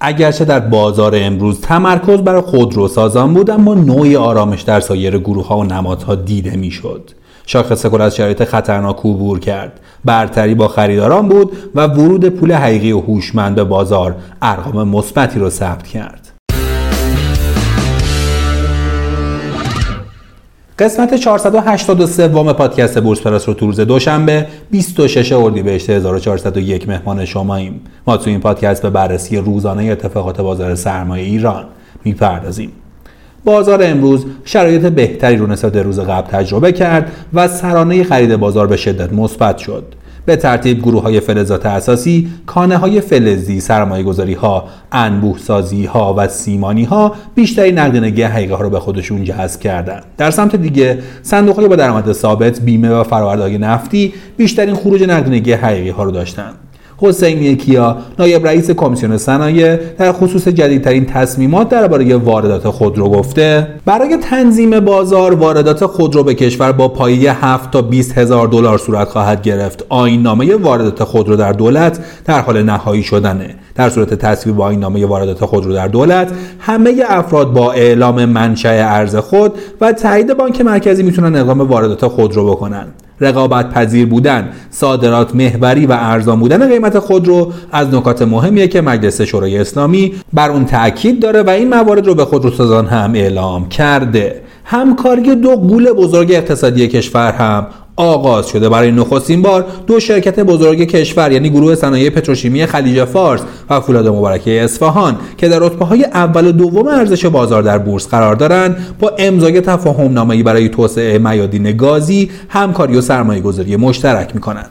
اگرچه در بازار امروز تمرکز بر خودرو سازان بود اما نوعی آرامش در سایر گروه ها و نمادها دیده می‌شد. شاخص کل از شرایط خطرناک عبور کرد برتری با خریداران بود و ورود پول حقیقی و هوشمند به بازار ارقام مثبتی را ثبت کرد قسمت 483 وام پادکست بورس پلاس رو تو روز دوشنبه 26 اردیبهشت 1401 مهمان شماییم. ما تو این پادکست به بررسی روزانه اتفاقات بازار سرمایه ایران می‌پردازیم. بازار امروز شرایط بهتری رو نسبت روز قبل تجربه کرد و سرانه خرید بازار به شدت مثبت شد. به ترتیب گروه های فلزات اساسی، کانه های فلزی، سرمایه گذاری ها، انبوه سازی ها و سیمانی ها بیشتری نقدینگی حقیقه ها رو به خودشون جذب کردند. در سمت دیگه صندوق های با درآمد ثابت، بیمه و فرآوردهای نفتی بیشترین خروج نقدینگی حقیقی ها رو داشتند. حسینی کیا نایب رئیس کمیسیون صنایع در خصوص جدیدترین تصمیمات درباره واردات خودرو گفته. برای تنظیم بازار واردات خودرو به کشور با پایه 7 تا 20 هزار دلار صورت خواهد گرفت. آیین نامه واردات خودرو در دولت در حال نهایی شدنه. در صورت تصویب آیین نامه واردات خودرو در دولت همه افراد با اعلام منشأ ارز خود و تایید بانک مرکزی می‌تونن اقدام واردات خودرو بکنن. رقابت پذیر بودن صادرات محوری و ارزان بودن قیمت خودرو از نکات مهمیه که مجلس شورای اسلامی بر اون تاکید داره و این موارد رو به خودروسازان هم اعلام کرده. همکاری دو قول بزرگ اقتصادی کشور هم آغاز شده. برای نخستین بار دو شرکت بزرگ کشور یعنی گروه صنایع پتروشیمی خلیج فارس و فولاد مبارکه اصفهان که در رتبه های اول و دوم ارزش بازار در بورس قرار دارند با امضای تفاهم نامه‌ای برای توسعه میادین گازی همکاری و سرمایه گذاری مشترک می‌کنند.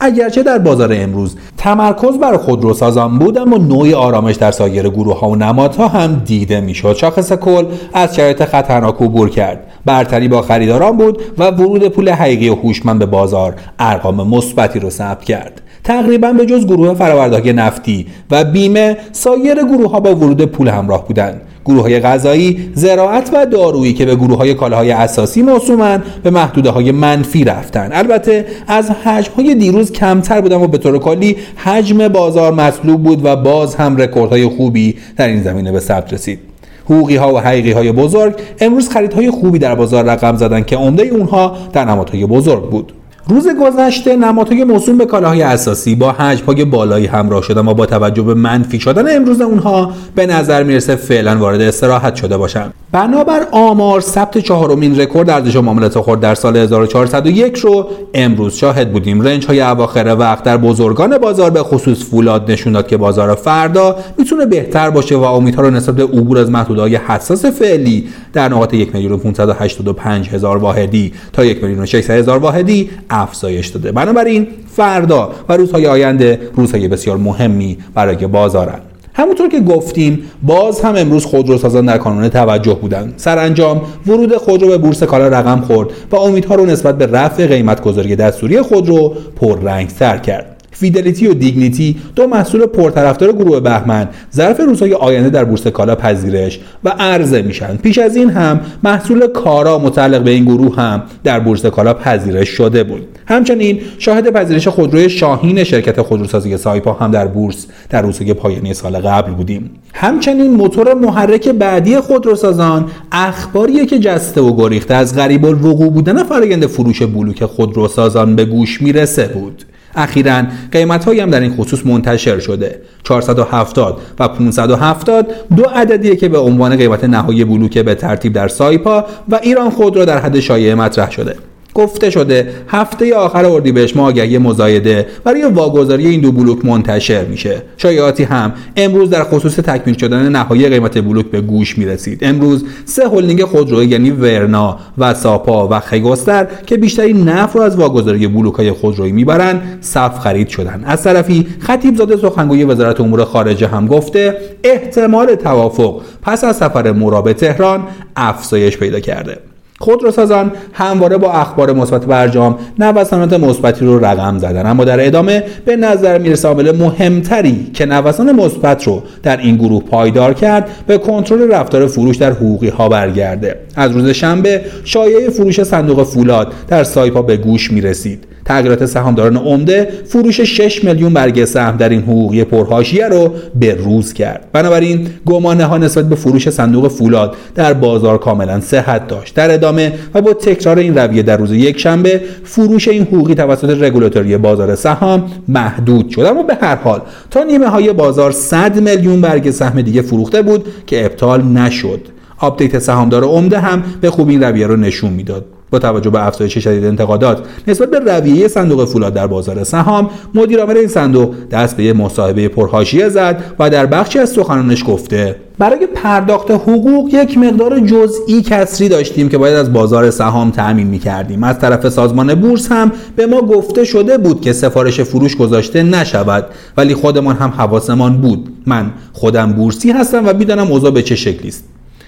اگرچه در بازار امروز تمرکز بر خودروسازان بود اما نوعی آرامش در سایر گروه ها و نمادها هم دیده می‌شد. شاخص کل از شرایط خطرناک عبور کرد. برتری با خریداران بود و ورود پول حقیقی هوشمند به بازار ارقام مثبتی را ثبت کرد. تقریبا به جز گروه فرآورده‌های نفتی و بیمه سایر گروه ها با ورود پول همراه بودند. گروه های غذایی، زراعت و دارویی که به گروه های کالاهای اساسی موسومن به محدوده های منفی رفتن. البته از حجم های دیروز کمتر بودن و به طور کلی حجم بازار مطلوب بود و باز هم رکوردهای خوبی در این زمینه به ثبت رسید. حقوقی ها و حقیقی های بزرگ امروز خریدهای خوبی در بازار رقم زدن که عمده اونها در نمادهای بزرگ بود. روز گذشته نمادهای موسوم به کالاهای اساسی با حجمهای بالایی همراه شدن و با توجه به منفی شدن امروز اونها به نظر می‌رسه فعلا وارد استراحت شده باشند بنابر آمار ثبت چهارمین رکورد ارزش معاملات خرد در سال 1401 رو امروز شاهد بودیم. رنج های اواخر وقت در بزرگان بازار به خصوص فولاد نشون داد که بازار فردا می‌تونه بهتر باشه و امیدها رو نسبت به عبور از محدودهای حساس فعلی در نقاط 1 میلیون 585 هزار واحدی تا 1 میلیون 600 هزار واحدی افزایش داده. بنابراین فردا و روزهای آینده روزهای بسیار مهمی برای بازارند همونطور که گفتیم باز هم امروز خودروسازان در کانون توجه بودند. سرانجام ورود خودرو به بورس کالا رقم خورد و امیدها رو نسبت به رفع قیمت گذاری دستوری خودرو پررنگتر کرد. فیدلیتی و دیگنیتی دو محصول پرطرفدار گروه بهمن ظرف روزهای آینده در بورس کالا پذیرش و عرضه میشن. پیش از این هم محصول کارا متعلق به این گروه هم در بورس کالا پذیرش شده بود. همچنین شاهد پذیرش خودروی شاهین شرکت خودروسازی سایپا هم در بورس در روزهای پایانی سال قبل بودیم. همچنین موتور محرک بعدی خودروسازان اخباریه که جسته و گریخته از غریب الوقوع بودن فرآیند فروش بلوک خودروسازان به گوش می‌رسه بود. اخیرا قیمت هایی هم در این خصوص منتشر شده. 470 و 570 دو عددیه که به عنوان قیمت نهایی بلوک به ترتیب در سایپا و ایران خود را در حد شایعه مطرح شده. گفته شده. هفته آخر اردیبهشت ما آگهی مزایده برای واگذاری این دو بلوک منتشر میشه. شایعاتی هم. امروز در خصوص تکمیل شدن نهایی قیمت بلوک به گوش می‌رسید. امروز سه هلدینگ خودرویی یعنی ورنا و ساپا و خیگستر که بیشتری نفع رو از واگذاری بلوک های خودرویی می‌برن صف خرید شدن. از طرفی خطیب زاده سخنگوی وزارت امور خارجه هم گفته احتمال توافق پس از سفر مورا به تهران افزایش پیدا کرده. خودروسازان همواره با اخبار مثبت برجام نوسانات مثبتی رو رقم زدن. اما در ادامه به نظر می‌رسه عامل مهمتری که نوسان مثبت رو در این گروه پایدار کرد به کنترل رفتار فروش در حقوقی ها برگرده. از روز شنبه شایعه فروش صندوق فولاد در سایپا به گوش می رسید تغییرات سهامداران عمده فروش 6 میلیون برگه سهم در این حقوقی پرحاشیه رو به روز کرد. بنابراین گمانه ها نسبت به فروش صندوق فولاد در بازار کاملا صحت داشت. در ادامه و با تکرار این رویه در روز یک شنبه فروش این حقوقی توسط رگولاتوری بازار سهام محدود شد. اما به هر حال تا نیمه های بازار 100 میلیون برگ سهم دیگه فروخته بود که ابطال نشد. update سهامدار عمده هم به خوبی این رویه رو نشون می‌داد. با توجه به افزایش شدید انتقادات نسبت به رویه صندوق فولاد در بازار سهام مدیر عامل این صندوق دست به مصاحبه پرحاشیه زد و در بخشی از سخنانش گفته برای پرداخت حقوق یک مقدار جزئی کسری داشتیم که باید از بازار سهام تأمین می کردیم از طرف سازمان بورس هم به ما گفته شده بود که سفارش فروش گذاشته نشود ولی خودمان هم حواسمان بود. من خودم بورسی هستم و می‌دانم اوضاع به چه شکلی است.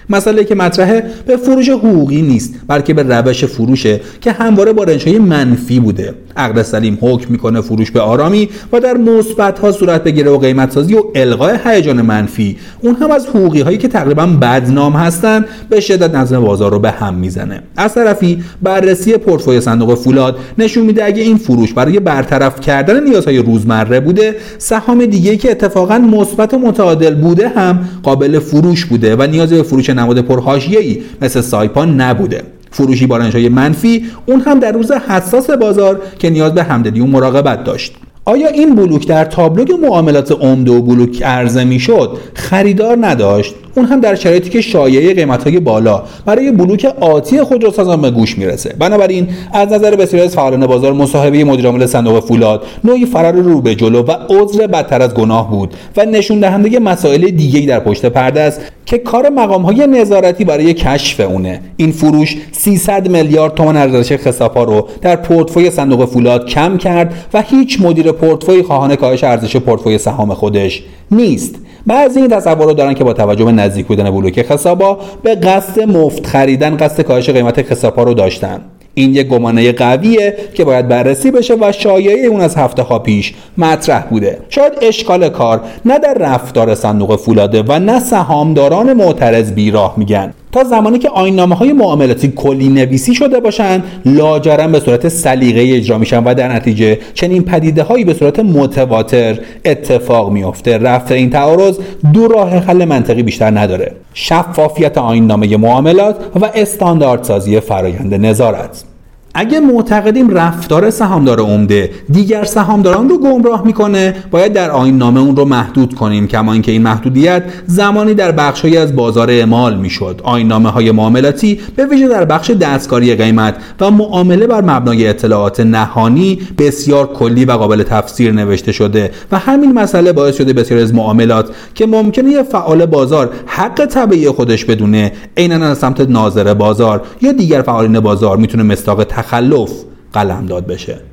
مسئله که مطرحه به فروش حقوقی نیست بلکه به روش فروشه که همواره با رنجهای منفی بوده. عقد سلیم حکم می‌کنه فروش به آرامی و در مثبت ها صورت بگیره و قیمت سازی و القای هیجان منفی. اون هم از حقوقی هایی که تقریبا بدنام هستن به شدت نظم بازار رو به هم می‌زنه. از طرفی بررسی پورتفوی صندوق فولاد نشون میده اگه این فروش برای برطرف کردن نیازهای روزمره بوده سهام دیگه که اتفاقا مثبت و متعادل بوده هم قابل فروش بوده و نیازی به فروش نماد پرحاشیه‌ای مثل سایپان نبوده. فروشی با رنجهای منفی اون هم در روز حساس بازار که نیاز به همدلی و مراقبت داشت. آیا این بلوک در تابلوگ معاملات عمده و بلوک عرضه می‌شد؟ خریدار نداشت. اون هم در شرایطی که شایعه قیمت های بالا برای بلوک آتی خودروسازان به گوش می‌رسه. بنابراین از نظر بسیاری از فعالان بازار مصاحبه مدیرعامل صندوق فولاد نوعی فرار رو به جلو و عذر بدتر از گناه بود و نشون دهنده مسائل دیگری در پشت پرده است که کار مقام های نظارتی برای کشف اونه. این فروش 300 میلیارد تومان ارزش خسافا رو در پورتفوی صندوق فولاد کم کرد و هیچ مدیر پورتفوی خواهان کاهش ارزش پورتفوی سهام خودش نیست. بعضی این تصور رو دارن که با توجه به نزدیک بودن بلوک خسابا به قصد مفت خریدن قصد کاهش قیمت خسابا رو داشتن. این یک گمانه قویه که باید بررسی بشه و شایعه اون از هفته ها پیش مطرح بوده. شاید اشکال کار نه در رفتار صندوق فولاده و نه سهامداران معترض بیراه میگن. تا زمانی که آینامه های معاملاتی کلی نویسی شده باشند لاجرم به صورت سلیقه اجرا میشن و در نتیجه چنین پدیده هایی به صورت متواتر اتفاق میافته. رفت این تعارض دو راه حل منطقی بیشتر نداره. شفافیت آینامه معاملات و استانداردسازی فرایند نظارت. اگه معتقدیم رفتار سهامدار عمده دیگر سهامداران رو گمراه می‌کنه باید در آین نامه اون رو محدود کنیم کما اینکه این محدودیت زمانی در بخشهایی از بازار اعمال می‌شد. آین نامه های معاملاتی به ویژه در بخش دستکاری قیمت و معامله بر مبنای اطلاعات نهانی بسیار کلی و قابل تفسیر نوشته شده و همین مسئله باعث شده بسیار از معاملات که ممکنه یه فعال بازار حق طبیعی خودش بدونه عینا از سمت ناظر بازار یا دیگر فعالین بازار می‌تونه مستاق تخلف قلمداد بشه.